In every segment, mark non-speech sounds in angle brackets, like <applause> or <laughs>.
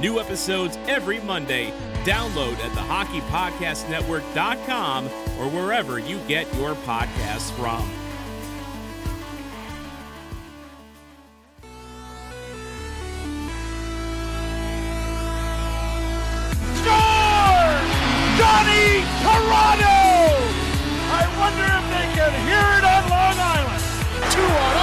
New episodes every Monday. Download at thehockeypodcastnetwork.com or wherever you get your podcasts from. Score! Johnny Toronto! I wonder if they can hear it on Long Island. 2 on 0.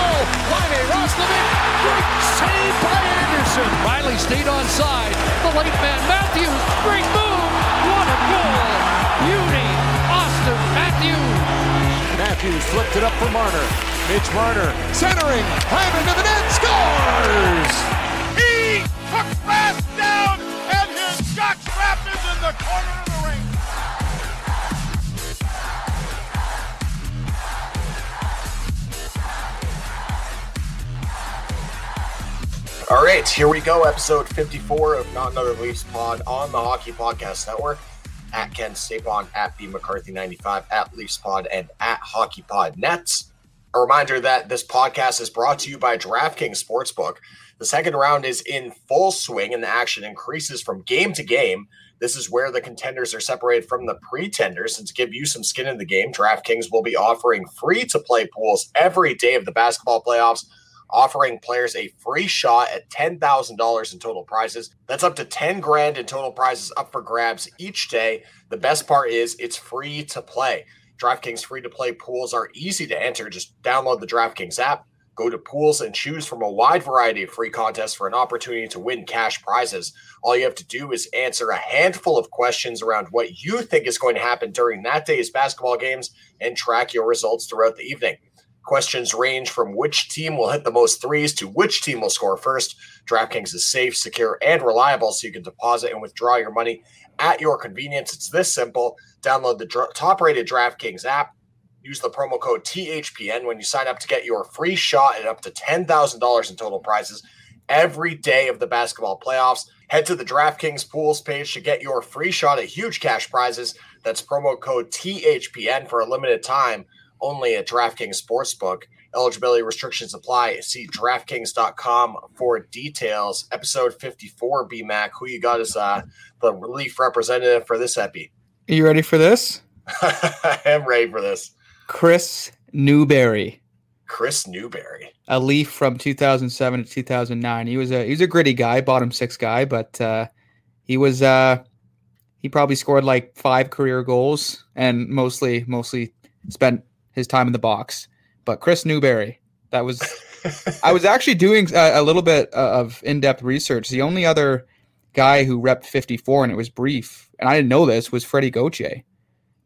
Riley Roslovic. Great save by Andersen. Riley stayed on side. The late man Matthews. Great move. What a goal. Beauty. Auston Matthews. Matthews flipped it up for Marner. Mitch Marner centering. Hyman to the net. Scores! He took fast down and his shot trap is in the corner of the ring. All right, here we go. Episode 54 of Not Another Leafs Pod on the Hockey Podcast Network. At Ken Stapon, at B McCarthy 95, at Leafs Pod, and at Hockey Pod Nets. A reminder that this podcast is brought to you by DraftKings Sportsbook. The second round is in full swing and the action increases from game to game. This is where the contenders are separated from the pretenders. And to give you some skin in the game, DraftKings will be offering free to play pools every day of the basketball playoffs offering players a free shot at $10,000 in total prizes. That's up to 10 grand in total prizes up for grabs each day. The best part is it's free to play. DraftKings free to play pools are easy to enter. Just download the DraftKings app, go to pools and choose from a wide variety of free contests for an opportunity to win cash prizes. All you have to do is answer a handful of questions around what you think is going to happen during that day's basketball games and track your results throughout the evening. Questions range from which team will hit the most threes to which team will score first. DraftKings is safe, secure, and reliable, so you can deposit and withdraw your money at your convenience. It's this simple. Download the top rated DraftKings app. Use the promo code THPN when you sign up to get your free shot at up to $10,000 in total prizes every day of the basketball playoffs. Head to the DraftKings pools page to get your free shot at huge cash prizes. That's promo code THPN for a limited time only at DraftKings Sportsbook. Eligibility restrictions apply. See DraftKings.com for details. Episode 54, BMAC. Who you got as uh, the relief representative for this epi? Are you ready for this? <laughs> I am ready for this. Kris Newbury, Kris Newbury. a Leaf from 2007 to 2009. He was a he was a gritty guy, bottom six guy, but uh, he was uh, he probably scored like five career goals and mostly mostly spent his time in the box. But Kris Newbury, that was <laughs> I was actually doing a, a little bit uh, of in depth research. The only other guy who repped 54 and it was brief, and I didn't know this, was Freddie Gauthier.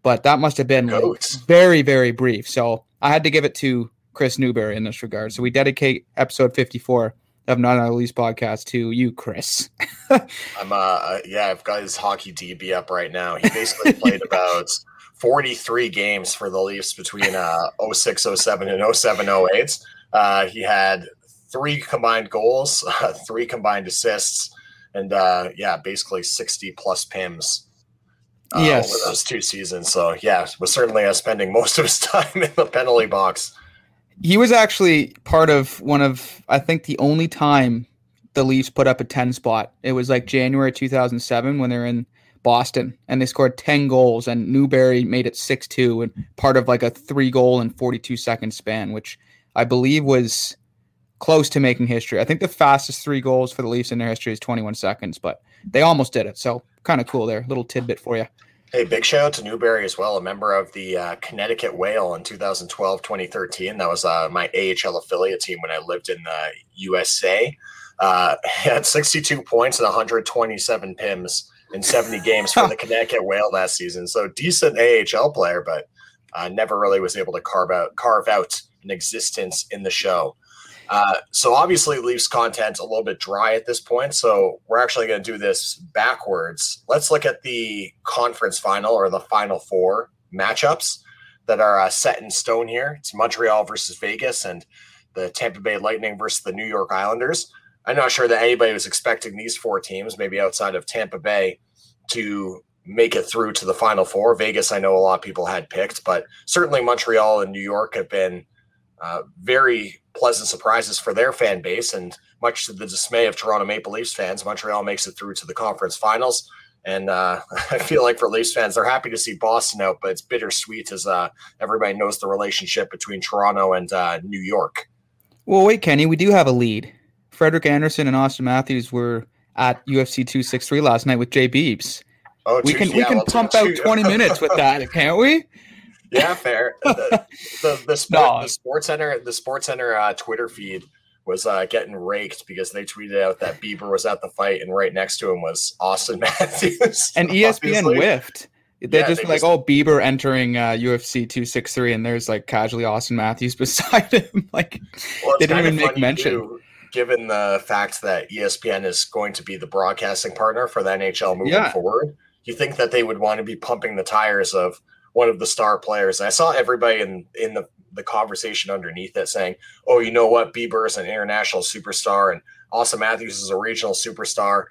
But that must have been like, very, very brief. So I had to give it to Kris Newbury in this regard. So we dedicate episode 54 of Not Another Leafs podcast to you, Chris. <laughs> I'm uh yeah, I've got his hockey DB up right now. He basically played <laughs> about 43 games for the Leafs between uh 06 07 and 07 08. Uh he had three combined goals, uh, <laughs> three combined assists and uh yeah, basically 60 plus pims. Uh, Yes. over those two seasons. So yeah, was certainly uh, spending <laughs> most of his time in the penalty box. He was actually part of one of, I think, the only time the Leafs put up a 10 spot. It was like January 2007 when they're in Boston, and they scored 10 goals, and Newbury made it 6 2, and part of like a three goal and 42 second span, which I believe was close to making history. I think the fastest three goals for the Leafs in their history is 21 seconds, but they almost did it. So kind of cool there. Little tidbit for you. Hey, big shout out to Newbury as well, a member of the uh, Connecticut Whale in 2012 2013. That was uh, my AHL affiliate team when I lived in the USA. Uh, <laughs> had 62 points and 127 PIMs in 70 games for the Connecticut Whale last season. So decent AHL player, but uh, never really was able to carve out carve out an existence in the show. Uh, so obviously, Leafs content a little bit dry at this point. So we're actually going to do this backwards. Let's look at the conference final or the final four matchups that are uh, set in stone here. It's Montreal versus Vegas and the Tampa Bay Lightning versus the New York Islanders. I'm not sure that anybody was expecting these four teams, maybe outside of Tampa Bay, to make it through to the final four. Vegas, I know a lot of people had picked, but certainly Montreal and New York have been uh, very pleasant surprises for their fan base. And much to the dismay of Toronto Maple Leafs fans, Montreal makes it through to the conference finals. And uh, <laughs> I feel like for Leafs fans, they're happy to see Boston out, but it's bittersweet as uh, everybody knows the relationship between Toronto and uh, New York. Well, wait, Kenny, we do have a lead. Frederik Andersen and Auston Matthews were at UFC 263 last night with Jay Beebs. Oh, we can yeah, we can well, pump out 20 <laughs> minutes with that, can't we? Yeah, fair. The, the, the, <laughs> sport, no. the Sports Center, the Sports Center uh, Twitter feed was uh, getting raked because they tweeted out that Bieber was at the fight, and right next to him was Auston <laughs> Matthews. And ESPN obviously. whiffed. They yeah, just they like, just, oh, Bieber entering uh, UFC 263, and there's like casually Auston Matthews beside him. like, well, they didn't even make mention. Too, given the fact that ESPN is going to be the broadcasting partner for the NHL moving yeah. forward, you think that they would want to be pumping the tires of one of the star players. And I saw everybody in in the the conversation underneath that saying, "Oh, you know what? Bieber is an international superstar, and Auston Matthews is a regional superstar."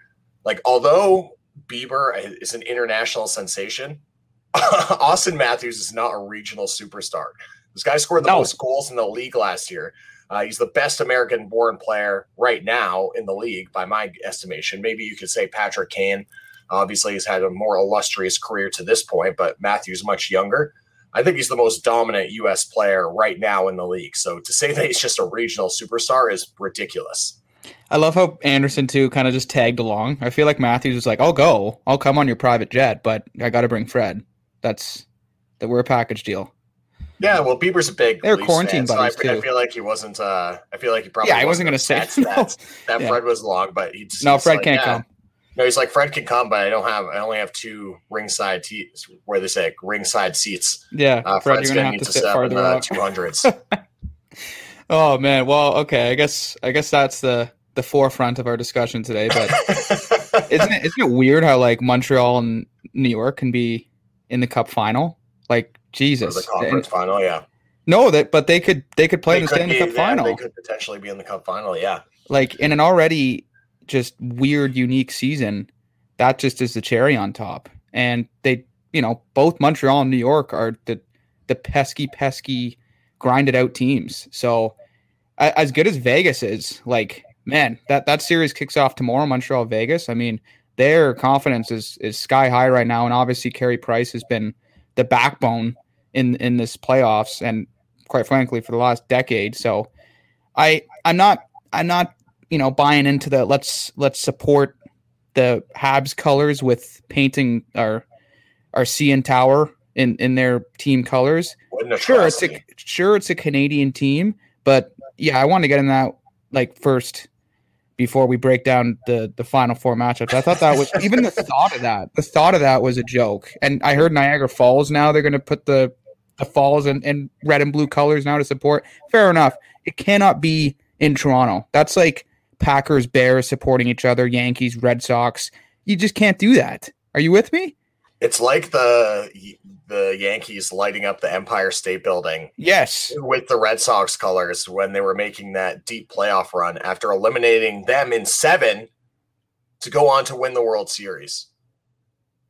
Like, although Bieber is an international sensation, <laughs> Auston Matthews is not a regional superstar. This guy scored the no. most goals in the league last year. Uh, he's the best American-born player right now in the league, by my estimation. Maybe you could say Patrick Kane Obviously, he's had a more illustrious career to this point, but Matthews much younger. I think he's the most dominant U.S. player right now in the league. So to say that he's just a regional superstar is ridiculous. I love how Andersen too kind of just tagged along. I feel like Matthews was like, "I'll go, I'll come on your private jet, but I got to bring Fred." That's that we're a package deal. Yeah, well, Bieber's a big. They're quarantine fan, buddies so I, too. I feel like he wasn't. uh I feel like he probably. Yeah, I wasn't going to say that, that, <laughs> that yeah. Fred was long, but he no, Fred like, can't yeah, come. No, he's like Fred can come, but I don't have. I only have two ringside seats where they say ringside seats. Yeah, uh, Fred, Fred's gonna, gonna need to, sit farther in the two hundreds. <laughs> oh man, well, okay. I guess I guess that's the the forefront of our discussion today. But <laughs> isn't it isn't it weird how like Montreal and New York can be in the Cup final? Like Jesus, the conference and, final, yeah. No, that but they could they could play they in the Cup yeah, final. They could potentially be in the Cup final, yeah. Like in an already just weird, unique season, that just is the cherry on top. And they, you know, both Montreal and New York are the the pesky, pesky, grinded out teams. So as good as Vegas is, like man, that that series kicks off tomorrow, Montreal Vegas. I mean, their confidence is is sky high right now, and obviously Carey Price has been the backbone in in this playoffs, and quite frankly, for the last decade. So I I'm not I'm not you know, buying into the let's let's support the Habs colors with painting our our CN Tower in in their team colors. Sure, it's a sure it's a Canadian team, but yeah, I want to get in that like first before we break down the the final four matchups. I thought that was even the thought of that. The thought of that was a joke. And I heard Niagara Falls now they're going to put the the falls and, in red and blue colors now to support. Fair enough. It cannot be in Toronto. That's like Packers, Bears supporting each other, Yankees, Red Sox. You just can't do that. Are you with me? It's like the the Yankees lighting up the Empire State Building. Yes. With the Red Sox colors when they were making that deep playoff run after eliminating them in 7 to go on to win the World Series.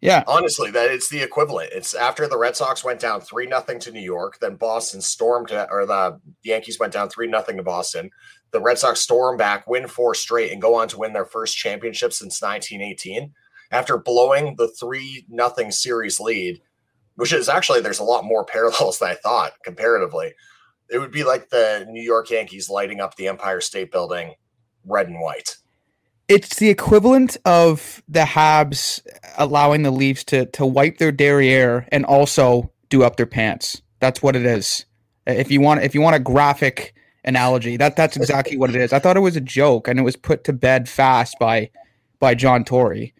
Yeah. Honestly, that it's the equivalent. It's after the Red Sox went down 3 nothing to New York, then Boston stormed or the Yankees went down 3 nothing to Boston. The Red Sox storm back, win four straight and go on to win their first championship since 1918. after blowing the three nothing series lead, which is actually there's a lot more <laughs> parallels than I thought comparatively. It would be like the New York Yankees lighting up the Empire State Building red and white. It's the equivalent of the Habs allowing the Leafs to to wipe their derriere and also do up their pants. That's what it is. If you want if you want a graphic analogy, that that's exactly what it is. I thought it was a joke and it was put to bed fast by by John Tory.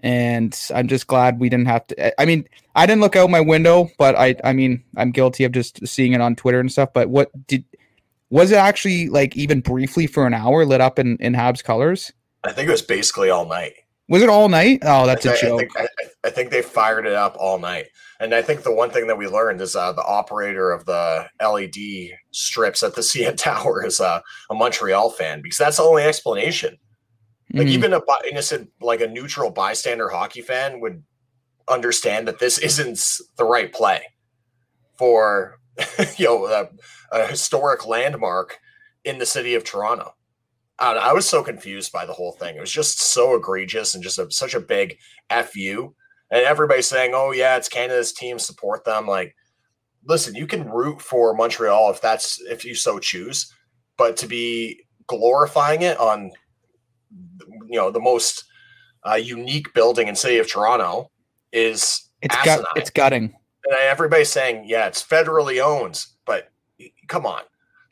And I'm just glad we didn't have to I mean, I didn't look out my window, but I I mean, I'm guilty of just seeing it on Twitter and stuff, but what did was it actually like even briefly for an hour lit up in in Habs colors? I think it was basically all night. Was it all night? Oh, that's I, a joke. I think, I, I think they fired it up all night. And I think the one thing that we learned is uh, the operator of the LED strips at the <laughs> CN Tower is uh, a Montreal fan because that's the only explanation. Like Mhm. even a innocent, like a neutral bystander hockey fan would understand that this <laughs> isn't the right play for <laughs> you know a, a historic landmark in the city of Toronto. I, I was so confused by the whole thing. It was just so egregious and just a, such a big fu. And everybody saying, "Oh yeah, it's Canada's team. Support them." Like, listen, you can root for Montreal if that's if you so choose, but to be glorifying it on you know the most uh, unique building in city of Toronto is It's asinine. gut it's gutting. And everybody's saying, yeah, it's federally owned, but come on.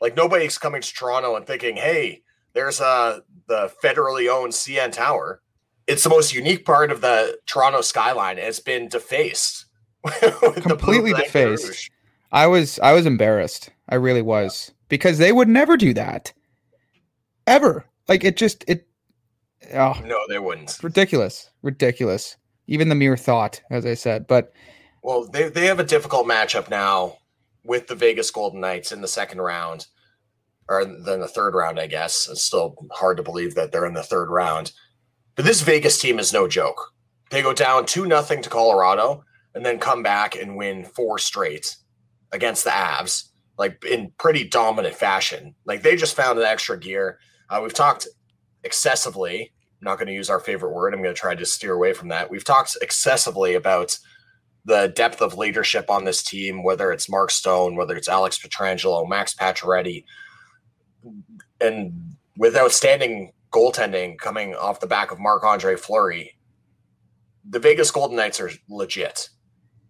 Like nobody's coming to Toronto and thinking, hey, there's uh the federally owned CN Tower. It's the most unique part of the Toronto skyline. and It's been defaced. <laughs> with the blue, Completely defaced. rouge. I was I was embarrassed. I really was because they would never do that. Ever. Like it just it oh, No, they wouldn't. ridiculous. Ridiculous. Even the mere thought, as I said. But Well, they, they have a difficult matchup now with the Vegas Golden Knights in the second round, or then the third round, I guess. It's still hard to believe that they're in the third round. But this Vegas team is no joke. They go down 2 nothing to Colorado and then come back and win four straight against the Avs, like in pretty dominant fashion. Like they just found an extra gear. Uh, we've talked excessively. I'm not going to use our favorite word. I'm going to try to steer away from that. We've talked excessively about the depth of leadership on this team, whether it's Mark Stone, whether it's Alex Pietrangelo, Max Pacioretty, and with outstanding goaltending coming off the back of Marc Andre Fleury, the Vegas Golden Knights are legit.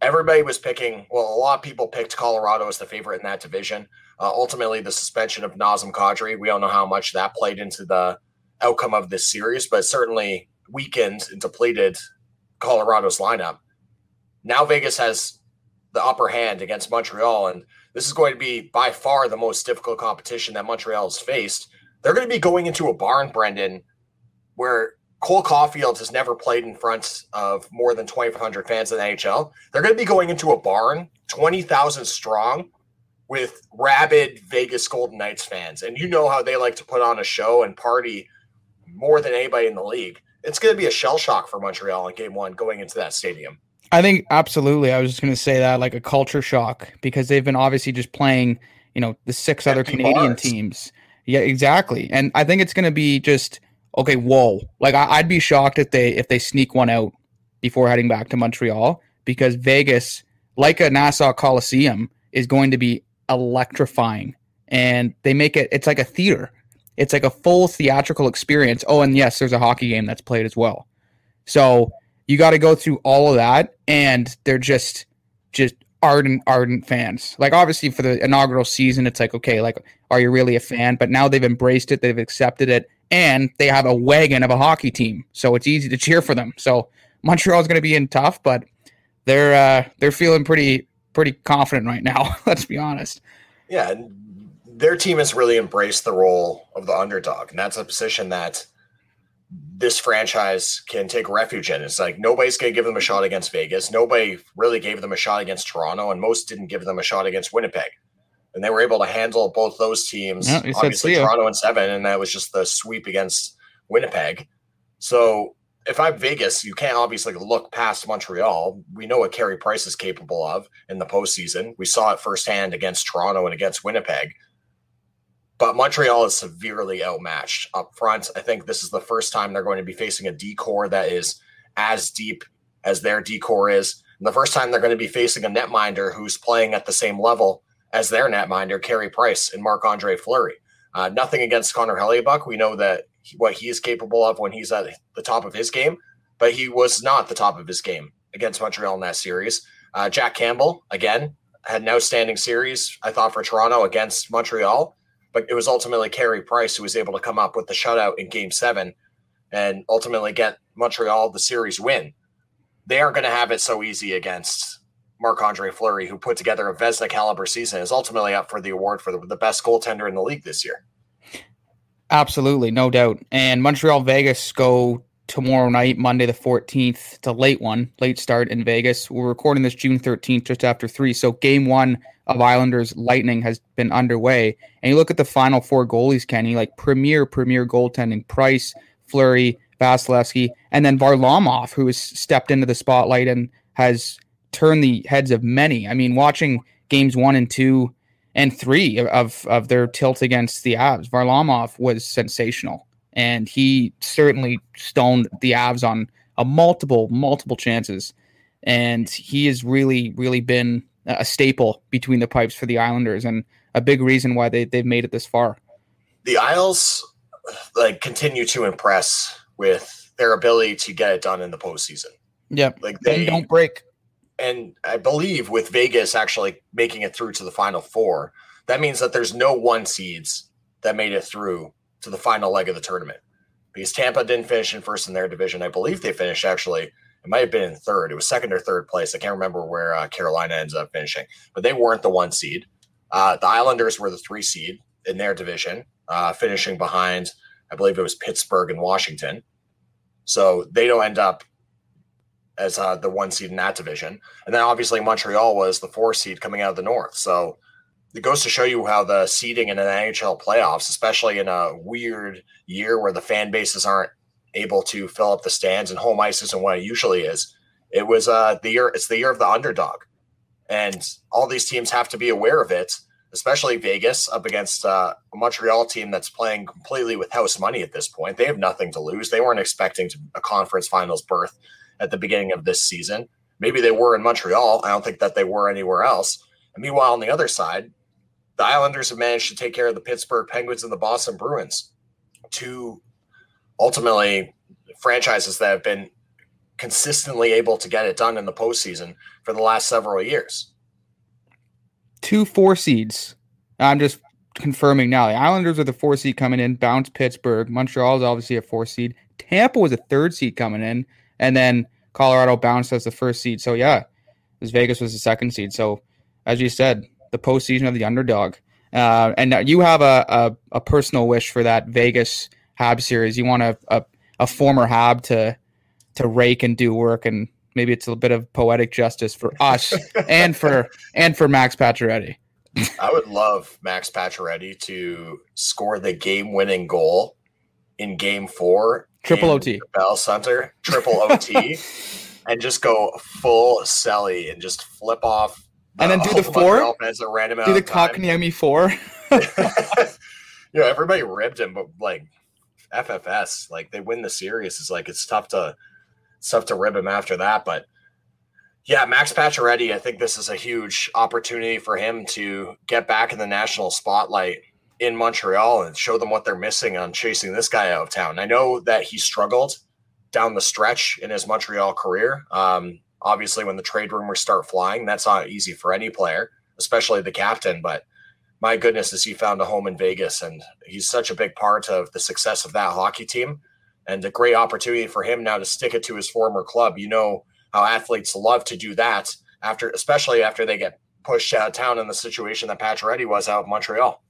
Everybody was picking, well, a lot of people picked Colorado as the favorite in that division. Uh, ultimately, the suspension of Nazem Kadri, we don't know how much that played into the outcome of this series, but certainly weakened and depleted Colorado's lineup. Now Vegas has the upper hand against Montreal, and this is going to be by far the most difficult competition that Montreal has faced. They're going to be going into a barn, Brendan, where Cole Caufield has never played in front of more than 2,500 fans in the NHL. They're going to be going into a barn, 20,000 strong, with rabid Vegas Golden Knights fans. And you know how they like to put on a show and party more than anybody in the league. It's going to be a shell shock for Montreal in game one going into that stadium. I think absolutely. I was just going to say that like a culture shock because they've been obviously just playing, you know, the six other Canadian bars. teams. Yeah, exactly. And I think it's going to be just okay. Whoa! Like I, I'd be shocked if they if they sneak one out before heading back to Montreal because Vegas, like a Nassau Coliseum, is going to be electrifying, and they make it. It's like a theater. It's like a full theatrical experience. Oh, and yes, there's a hockey game that's played as well. So you got to go through all of that, and they're just just ardent, ardent fans. Like obviously for the inaugural season, it's like okay, like are you really a fan? But now they've embraced it, they've accepted it, and they have a wagon of a hockey team, so it's easy to cheer for them. So Montreal's going to be in tough, but they're uh, they're feeling pretty pretty confident right now. <laughs> Let's be honest. Yeah, and their team has really embraced the role of the underdog, and that's a position that this franchise can take refuge in. It's like nobody's going to give them a shot against Vegas. Nobody really gave them a shot against Toronto, and most didn't give them a shot against Winnipeg. And they were able to handle both those teams. Yeah, obviously. Toronto and seven, and that was just the sweep against Winnipeg. So if I'm Vegas, you can't obviously look past Montreal. We know what Carey Price is capable of in the postseason. We saw it firsthand against Toronto and against Winnipeg. But Montreal is severely outmatched up front. I think this is the first time they're going to be facing a D core that is as deep as their decor is. And the first time they're going to be facing a netminder who's playing at the same level as their netminder, Carey Price and Marc Andre Fleury. Uh, nothing against Connor Hellebuyck. We know that he, what he is capable of when he's at the top of his game, but he was not the top of his game against Montreal in that series. Uh, Jack Campbell, again, had an outstanding series, I thought, for Toronto against Montreal, but it was ultimately Carey Price who was able to come up with the shutout in game seven and ultimately get Montreal the series win. They aren't going to have it so easy against Marc Andre Fleury, who put together a Vezina caliber season, is ultimately up for the award for the, the best goaltender in the league this year. Absolutely, no doubt. And Montreal Vegas go tomorrow night, Monday the 14th. It's a late one, late start in Vegas. We're recording this June 13th, just after three. So game one of Islanders Lightning has been underway. And you look at the final four goalies, Kenny, like premier, premier goaltending Price, Fleury, Vasilevskiy, and then Varlamov, who has stepped into the spotlight and has turned the heads of many. I mean, watching games one and two and three of, of their tilt against the Avs, Varlamov was sensational and he certainly stoned the Avs on a multiple, multiple chances. And he has really, really been a staple between the pipes for the Islanders and a big reason why they, they've made it this far. The Isles like continue to impress with their ability to get it done in the postseason. Yeah. Like they they don't break. and I believe with Vegas actually making it through to the final four, that means that there's no one seeds that made it through to the final leg of the tournament because Tampa didn't finish in first in their division. I believe they finished actually, it might have been in third. It was second or third place. I can't remember where uh, Carolina ends up finishing, but they weren't the one seed. Uh, the Islanders were the three seed in their division, uh, finishing behind, I believe it was Pittsburgh and Washington. So they don't end up as uh, the one seed in that division. And then obviously Montreal was the four seed coming out of the North. So it goes to show you how the seeding in an NHL playoffs, especially in a weird year where the fan bases aren't able to fill up the stands and home ice isn't what it usually is. It was uh, the year. It's the year of the underdog, and all these teams have to be aware of it. Especially Vegas up against uh, a Montreal team that's playing completely with house money at this point. They have nothing to lose. They weren't expecting to, a conference finals berth at the beginning of this season. Maybe they were in Montreal. I don't think that they were anywhere else. And meanwhile, on the other side, the Islanders have managed to take care of the Pittsburgh Penguins and the Boston Bruins, two ultimately franchises that have been consistently able to get it done in the postseason for the last several years. Two four seeds. I'm just confirming now. The Islanders are the four seed coming in, bounce Pittsburgh. Montreal is obviously a four seed. Tampa was a third seed coming in, and then Colorado bounced as the first seed. So yeah, as Vegas was the second seed. So as you said, the postseason of the underdog. Uh, and now you have a, a, a personal wish for that Vegas Hab series. You want a, a, a former Hab to to rake and do work, and maybe it's a bit of poetic justice for us <laughs> and for and for Max Pacioretty. I would love Max Pacioretty to score the game-winning goal in Game Four, Triple OT. Bell Center, triple OT, <laughs> and just go full Selly and just flip off, And then do the four? Fans a random Do the Cockney of time. Kotkaniemi four. <laughs> <laughs> know, everybody ribbed him, but like FFS, like they win the series. It's like it's tough to it's tough to rib him after that. But yeah, Max Pacioretty, I think this is a huge opportunity for him to get back in the national spotlight in Montreal and show them what they're missing on chasing this guy out of town. I know that he struggled down the stretch in his Montreal career. Um, obviously, when the trade rumors start flying, that's not easy for any player, especially the captain. But my goodness, is he found a home in Vegas, and he's such a big part of the success of that hockey team, and a great opportunity for him now to stick it to his former club. You know how athletes love to do that after, especially after they get pushed out of town in the situation that Pacioretty was out of Montreal.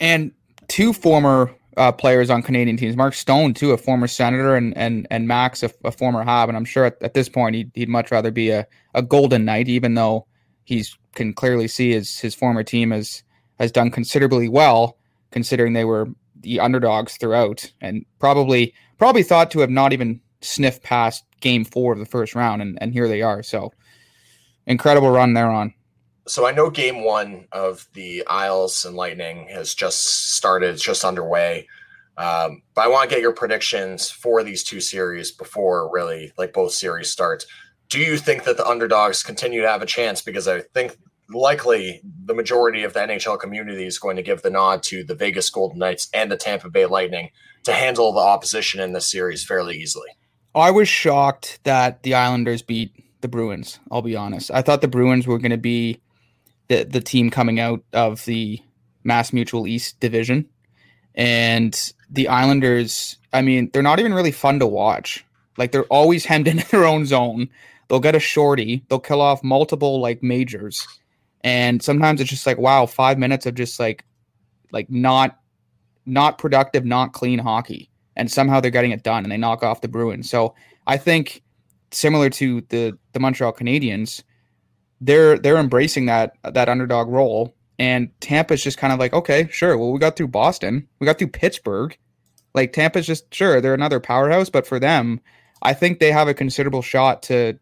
and two former uh, players on Canadian teams. Mark Stone, too, a former senator, and and and Max, a, a former Hab. And I'm sure at, at this point he'd, he'd much rather be a, a Golden Knight, even though he's can clearly see his his former team has has done considerably well, considering they were the underdogs throughout, and probably probably thought to have not even sniffed past Game Four of the first round, and and here they are. So incredible run they're on. So I know game one of the Isles and Lightning has just started, it's just underway. Um, but I want to get your predictions for these two series before really like both series start. Do you think that the underdogs continue to have a chance? Because I think likely the majority of the NHL community is going to give the nod to the Vegas Golden Knights and the Tampa Bay Lightning to handle the opposition in this series fairly easily. I was shocked that the Islanders beat the Bruins. I'll be honest. I thought the Bruins were going to be the the team coming out of the Mass Mutual East division, and the Islanders. I mean, they're not even really fun to watch. Like they're always <laughs> hemmed in their own zone. They'll get a shorty. They'll kill off multiple like majors, and sometimes it's just like wow, five minutes of just like like not not productive, not clean hockey, and somehow they're getting it done, and they knock off the Bruins. So I think similar to the the Montreal Canadiens, they're they're embracing that that underdog role. And Tampa's just kind of like, okay, sure. Well, we got through Boston, we got through Pittsburgh. Like Tampa's just sure they're another powerhouse, but for them, I think they have a considerable shot to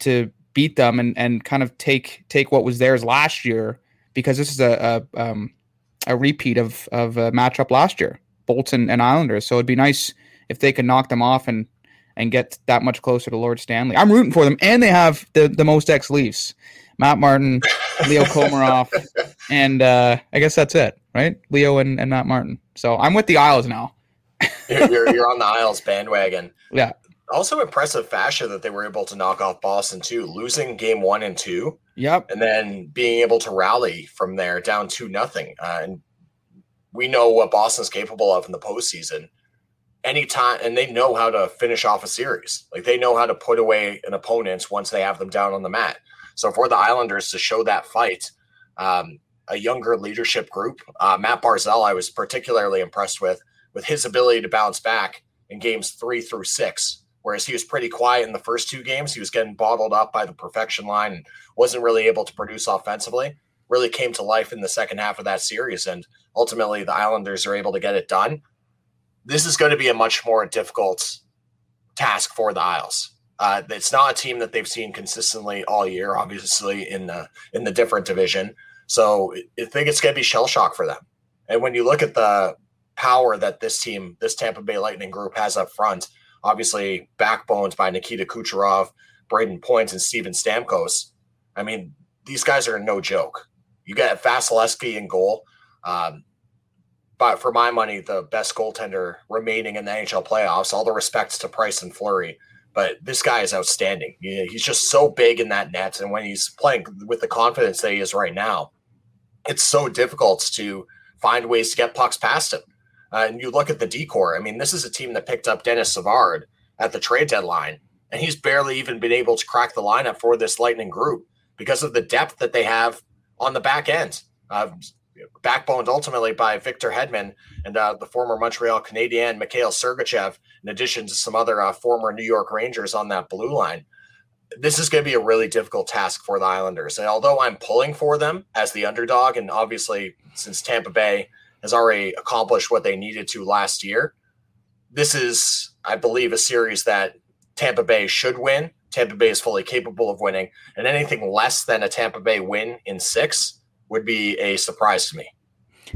to beat them and and kind of take take what was theirs last year because this is a a, um, a repeat of of a matchup last year, Bolton and Islanders. So it'd be nice if they could knock them off and and get that much closer to Lord Stanley. I'm rooting for them, and they have the the most ex Leafs, Matt Martin, Leo Komarov, <laughs> and uh, I guess that's it, right? Leo and, and Matt Martin. So I'm with the Isles now. you're, you're, you're on the <laughs> Isles bandwagon. Yeah. Also impressive fashion that they were able to knock off Boston too, losing game one and two. Yep. And then being able to rally from there down to nothing. Uh, and we know what Boston's capable of in the postseason anytime and they know how to finish off a series. Like they know how to put away an opponent once they have them down on the mat. So for the Islanders to show that fight, um, a younger leadership group, uh, Matt Barzal, I was particularly impressed with with his ability to bounce back in games three through six. Whereas he was pretty quiet in the first two games, he was getting bottled up by the perfection line and wasn't really able to produce offensively. Really came to life in the second half of that series, and ultimately the Islanders are able to get it done this is going to be a much more difficult task for the Isles. Uh, it's not a team that they've seen consistently all year, obviously in the in the different division. So I think it's going to be shell shock for them. And when you look at the power that this team, this Tampa Bay Lightning group has up front, obviously backbones by Nikita Kucherov, Brayden Point, and Steven Stamkos. I mean, these guys are no joke. You got Vasilevskiy in goal. Um, but for my money, the best goaltender remaining in the NHL playoffs. All the respects to Price and Fleury, but this guy is outstanding. He's just so big in that net, and when he's playing with the confidence that he is right now, it's so difficult to find ways to get pucks past him. Uh, and you look at the decor. I mean, this is a team that picked up Dennis Savard at the trade deadline, and he's barely even been able to crack the lineup for this Lightning group because of the depth that they have on the back end. Uh, backboned ultimately by Victor Hedman and uh, the former Montreal Canadien Mikhail Sergachev, in addition to some other uh, former New York Rangers on that blue line. This is going to be a really difficult task for the Islanders. And although I'm pulling for them as the underdog, and obviously since Tampa Bay has already accomplished what they needed to last year, this is, I believe, a series that Tampa Bay should win. Tampa Bay is fully capable of winning, and anything less than a Tampa Bay win in six would be a surprise to me.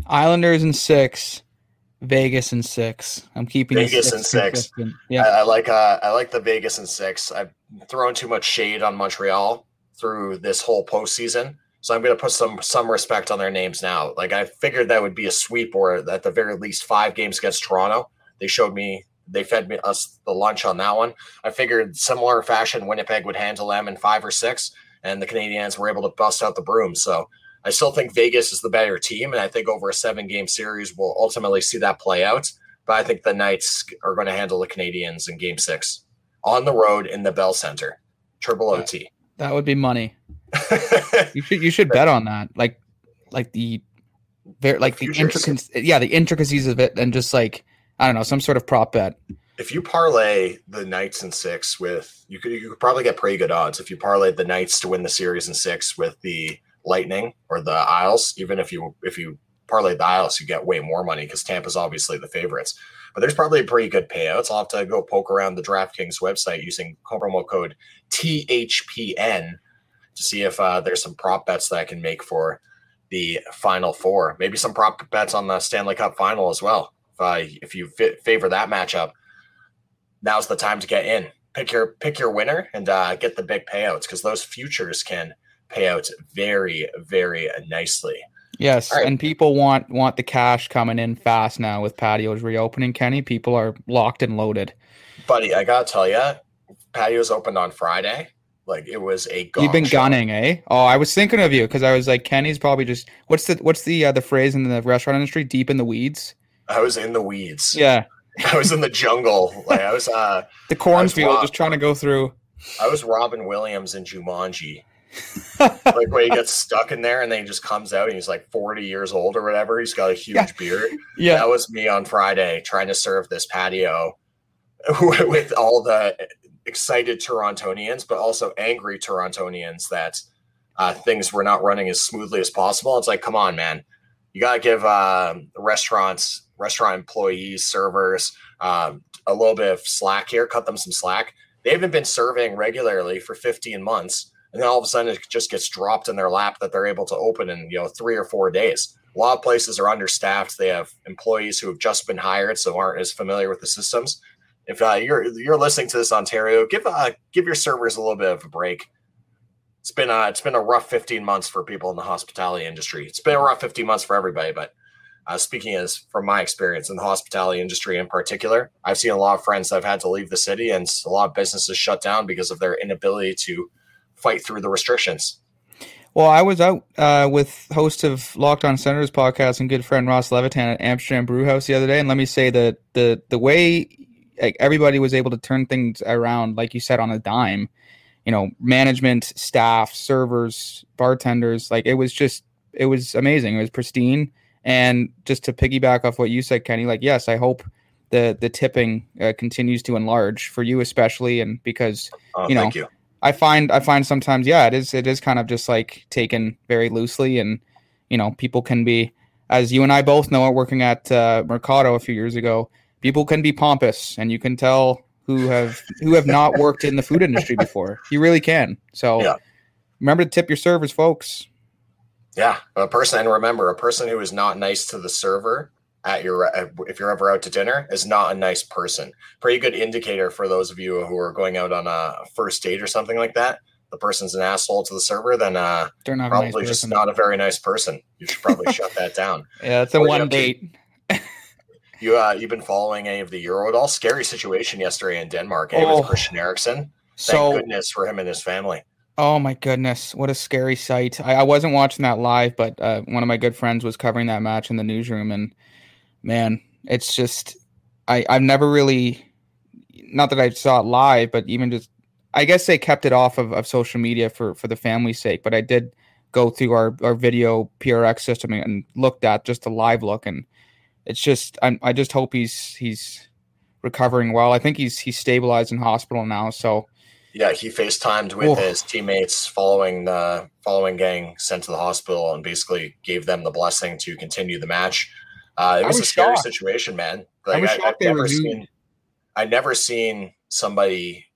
Islanders in six, Vegas in six. I'm keeping Vegas in six. Yeah, I, I, like uh, I like the Vegas in six. I've thrown too much shade on Montreal through this whole postseason, so I'm going to put some some respect on their names now. Like I figured that would be a sweep, or at the very least five games against Toronto. They showed me they fed me us the lunch on that one. I figured similar fashion Winnipeg would handle them in five or six, and the Canadiens were able to bust out the broom. So I still think Vegas is the better team, and I think over a seven game series, we'll ultimately see that play out. But I think the Knights are going to handle the Canadiens in game six on the road in the Bell Center. Triple OT. That would be money. <laughs> you should you should bet on that. Like like the very like the, the intricacies yeah, the intricacies of it and just like I don't know, some sort of prop bet. If you parlay the Knights in six with you could you could probably get pretty good odds if you parlay the Knights to win the series in six with the Lightning or the Isles. Even if you if you parlay the Isles, you get way more money because Tampa's obviously the favorites. But there's probably a pretty good payouts. I'll have to go poke around the DraftKings website using promo code THPN to see if uh, there's some prop bets that I can make for the Final Four. Maybe some prop bets on the Stanley Cup Final as well. uh, if you favor that matchup, now's the time to get in. Pick your pick your winner and uh, get the big payouts because those futures can pay out very very nicely. Yes, right. and people want want the cash coming in fast now with patios reopening. Kenny, people are locked and loaded. Buddy, I gotta tell you, patios opened on Friday. Like it was a You've been show. gunning, eh? Oh, I was thinking of you because I was like, Kenny's probably just what's the what's the uh, the phrase in the restaurant industry? Deep in the weeds. I was in the weeds. Yeah, <laughs> I was in the jungle. Like I was uh <laughs> the cornfield, just trying to go through. I was Robin Williams in Jumanji. Like where he gets stuck in there and then he just comes out and he's like 40 years old or whatever. He's got a huge Yeah. beard. Yeah, That was me on Friday trying to serve this patio <laughs> with all the excited Torontonians, but also angry Torontonians that uh, things were not running as smoothly as possible. It's like, come on, man. You got to give um restaurants, restaurant employees, servers um, a little bit of slack here, cut them some slack. They haven't been serving regularly for 15 months. And then all of a sudden it just gets dropped in their lap that they're able to open in, you know, three or four days. A lot of places are understaffed. They have employees who have just been hired, so aren't as familiar with the systems. If uh, you're you're listening to this, Ontario, give uh, give your servers a little bit of a break. It's been uh, it's been a rough 15 months for people in the hospitality industry. It's been a rough 15 months for everybody, but uh, speaking as from my experience in the hospitality industry in particular, I've seen a lot of friends that have had to leave the city, and a lot of businesses shut down because of their inability to fight through the restrictions. Well, I was out uh, with host of Locked On Senators podcast and good friend Ross Levitan at Amsterdam Brewhouse the other day, and let me say that the the way like, everybody was able to turn things around, like you said, on a dime. You know, management, staff, servers, bartenders, like it was just it was amazing. It was pristine. And just to piggyback off what you said, Kenny, like yes, I hope the the tipping uh, continues to enlarge for you especially, and because Uh, You know, thank you. I find I find sometimes yeah it is it is kind of just like taken very loosely and you know people can be as you and I both know working at uh, Mercado a few years ago people can be pompous and you can tell who have who have not <laughs> worked in the food industry before. You really can. So Yeah. remember to tip your servers folks. Yeah, a person, and remember, a person who is not nice to the server at your, uh, if you're ever out to dinner, is not a nice person. Pretty good indicator for those of you who are going out on a first date or something like that. The person's an asshole to the server, then uh, they're not probably nice just person. not a very nice person. You should probably shut that down. <laughs> yeah it's a What are you one date You, uh, you've been following any of the Euro at all? Scary situation yesterday in Denmark eh, Oh. with Christian Eriksen. Thank so goodness for him and his family. Oh my goodness, what a scary sight! I, I wasn't watching that live, but uh, one of my good friends was covering that match in the newsroom, and man, it's just I I've never really, not that I saw it live, but even just I guess they kept it off of, of social media for for the family's sake. But I did go through our our video PRX system and, looked at just the live look, and it's just I I just hope he's he's recovering well. I think he's he's stabilized in hospital now, so. Yeah, he FaceTimed with Oof. his teammates following the following gang sent to the hospital and basically gave them the blessing to continue the match. Uh, it was, was a scary shocked. situation, man. I Like I, have never seen I never seen somebody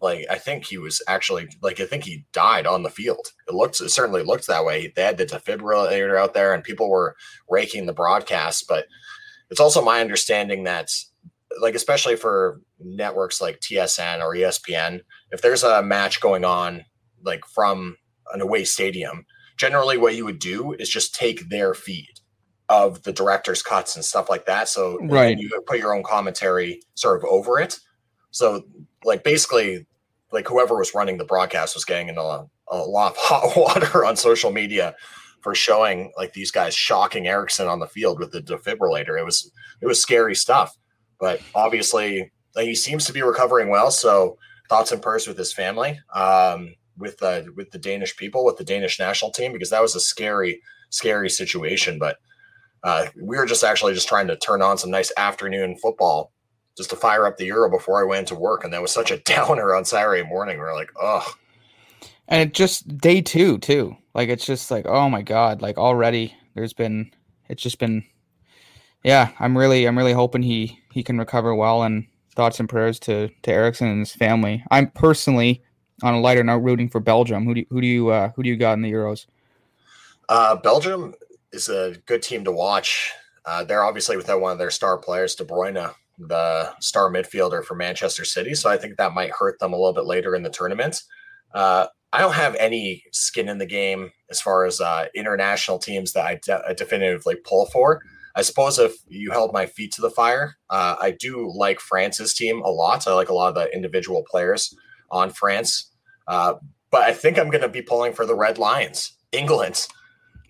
like I think he was actually like I think he died on the field. It looked it certainly looked that way. They had the defibrillator out there and people were raking the broadcast, but it's also my understanding that like especially for networks like TSN or ESPN, if there's a match going on like from an away stadium, generally what you would do is just take their feed of the director's cuts and stuff like that. So Right. you put your own commentary sort of over it. So like basically like whoever was running the broadcast was getting in a, a lot of <laughs> hot water on social media for showing like these guys shocking Eriksen on the field with the defibrillator. It was it was scary stuff. But obviously he seems to be recovering well. So thoughts and prayers with his family, um, with uh, with the Danish people, with the Danish national team, because that was a scary, scary situation. But uh, we were just actually just trying to turn on some nice afternoon football just to fire up the Euro before I went to work, and that was such a <laughs> downer on Saturday morning. We are like, oh, and it just day two too. Like it's just like oh my god like already there's been it's just been yeah i'm really i'm really hoping he he can recover well and thoughts and prayers to to Eriksen and his family. I'm personally on a lighter note rooting for belgium. Who do you, who do you uh who do you got in the euros? Uh, Belgium is a good team to watch. Uh, they're obviously without one of their star players, De Bruyne, the star midfielder for Manchester City. So I think that might hurt them a little bit later in the tournament. Uh, I don't have any skin in the game as far as uh, international teams that I, de- I, definitively pull for. I suppose if you held my feet to the fire, uh, I do like France's team a lot. I like a lot of the individual players on France. Uh, but I think I'm going to be pulling for the Red Lions, England.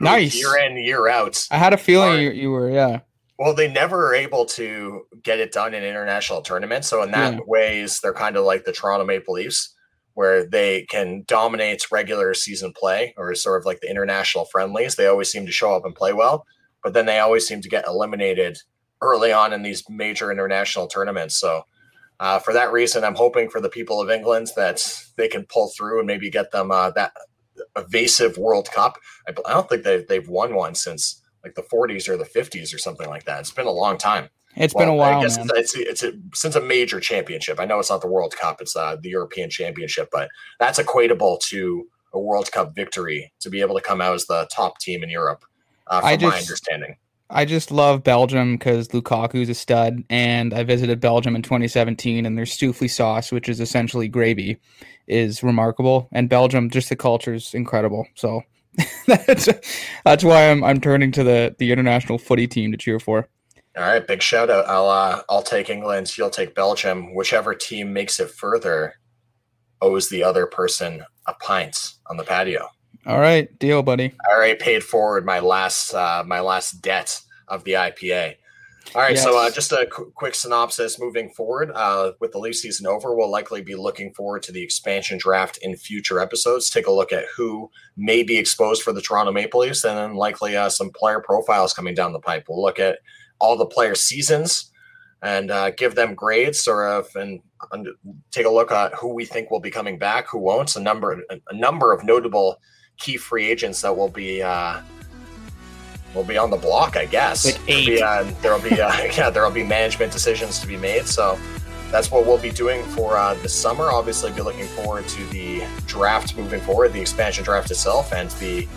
Nice. Year in, year out. I had a feeling are, you, you were, yeah. Well, they never are able to get it done in international tournaments. So in that yeah. ways, they're kind of like the Toronto Maple Leafs, where they can dominate regular season play or sort of like the international friendlies. They always seem to show up and play well, but then they always seem to get eliminated early on in these major international tournaments. So uh, for that reason, I'm hoping for the people of England that they can pull through and maybe get them uh, that evasive World Cup. I, I don't think they, they've won one since like the 40s or the 50s or something like that. It's been a long time. It's well, been a while. I guess man. it's, it's, it's a, since a major championship. I know it's not the World Cup; it's uh, the European Championship, but that's equatable to a World Cup victory to be able to come out as the top team in Europe. Uh, from I just, my understanding. I just love Belgium because Lukaku's a stud, and I visited Belgium in 2017, and their Stüfli sauce, which is essentially gravy, is remarkable. And Belgium, just the culture is incredible. So <laughs> that's that's why I'm I'm turning to the the international footy team to cheer for. All right, big shout out. I'll uh, I'll take England. You'll take Belgium. Whichever team makes it further owes the other person a pint on the patio. All right, deal, buddy. I already paid forward my last uh, my last debt of the IPA. All right, yes. so uh, just a qu- quick synopsis moving forward. Uh, with the leaf season over, we'll likely be looking forward to the expansion draft in future episodes. Take a look at who may be exposed for the Toronto Maple Leafs, and then likely uh, some player profiles coming down the pipe. We'll look at all the player seasons and uh, give them grades, sort of, and, and, take a look at who we think will be coming back, who won't. A number, a number of notable key free agents that will be uh, will be on the block, I guess. Like. There'll be, uh, there'll be uh, <laughs> yeah, there'll be management decisions to be made. So that's what we'll be doing for uh, the summer. Obviously, be looking forward to the draft moving forward, the expansion draft itself, and the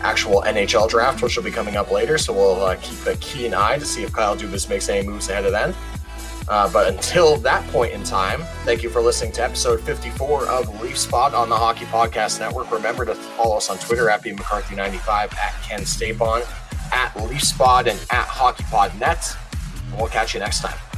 actual NHL draft, which will be coming up later. So we'll uh, keep a keen eye to see if Kyle Dubas makes any moves ahead of then. Uh, but until that point in time, thank you for listening to episode 54 of Leaf Spot on the Hockey Podcast Network. Remember to follow us on Twitter at BMcCarthy95, at Ken Stapon, at Leaf Spot, and at HockeyPodNet. And we'll catch you next time.